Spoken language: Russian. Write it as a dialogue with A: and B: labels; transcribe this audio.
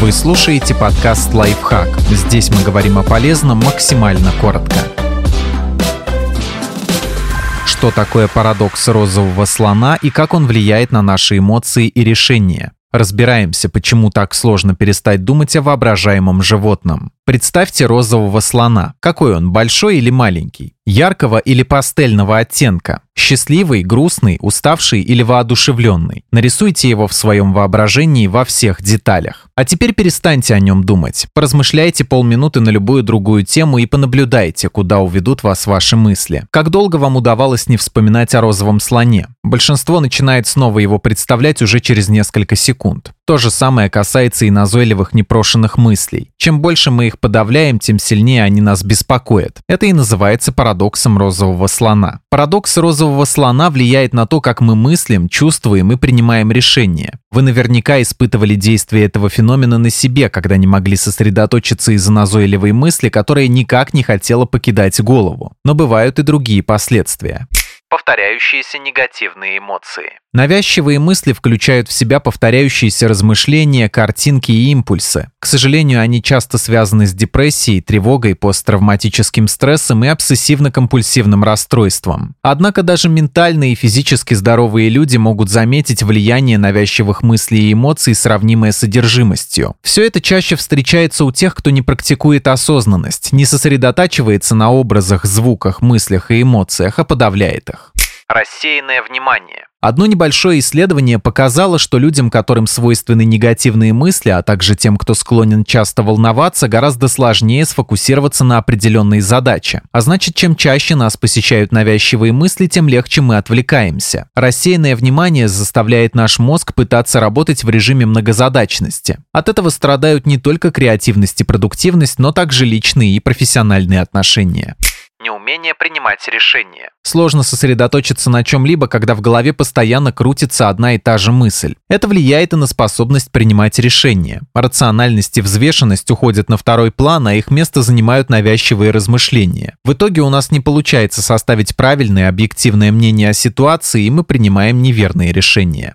A: Вы слушаете подкаст «Лайфхак». Здесь мы говорим о полезном максимально коротко. Что такое парадокс розового слона и как он влияет на наши эмоции и решения? Разбираемся, почему так сложно перестать думать о воображаемом животном. Представьте розового слона. Какой он, большой или маленький? Яркого или пастельного оттенка? Счастливый, грустный, уставший или воодушевленный? Нарисуйте его в своем воображении во всех деталях. А теперь перестаньте о нем думать. Поразмышляйте полминуты на любую другую тему и понаблюдайте, куда уведут вас ваши мысли. Как долго вам удавалось не вспоминать о розовом слоне? Большинство начинает снова его представлять уже через несколько секунд. То же самое касается и назойливых непрошенных мыслей. Чем больше мы их подавляем, тем сильнее они нас беспокоят. Это и называется парадоксом розового слона. Парадокс розового слона влияет на то, как мы мыслим, чувствуем и принимаем решения. Вы наверняка испытывали действие этого феномена на себе, когда не могли сосредоточиться из-за назойливой мысли, которая никак не хотела покидать голову. Но бывают и другие последствия
B: повторяющиеся негативные эмоции.
A: Навязчивые мысли включают в себя повторяющиеся размышления, картинки и импульсы. К сожалению, они часто связаны с депрессией, тревогой, посттравматическим стрессом и обсессивно-компульсивным расстройством. Однако даже ментально и физически здоровые люди могут заметить влияние навязчивых мыслей и эмоций, сравнимое с содержимостью. Все это чаще встречается у тех, кто не практикует осознанность, не сосредотачивается на образах, звуках, мыслях и эмоциях, а подавляет их.
B: Рассеянное внимание.
A: Одно небольшое исследование показало, что людям, которым свойственны негативные мысли, а также тем, кто склонен часто волноваться, гораздо сложнее сфокусироваться на определенной задаче. А значит, чем чаще нас посещают навязчивые мысли, тем легче мы отвлекаемся. Рассеянное внимание заставляет наш мозг пытаться работать в режиме многозадачности. От этого страдают не только креативность и продуктивность, но также личные и профессиональные отношения
B: неумение принимать решения.
A: Сложно сосредоточиться на чем-либо, когда в голове постоянно крутится одна и та же мысль. Это влияет и на способность принимать решения. Рациональность и взвешенность уходят на второй план, а их место занимают навязчивые размышления. В итоге у нас не получается составить правильное объективное мнение о ситуации, и мы принимаем неверные решения.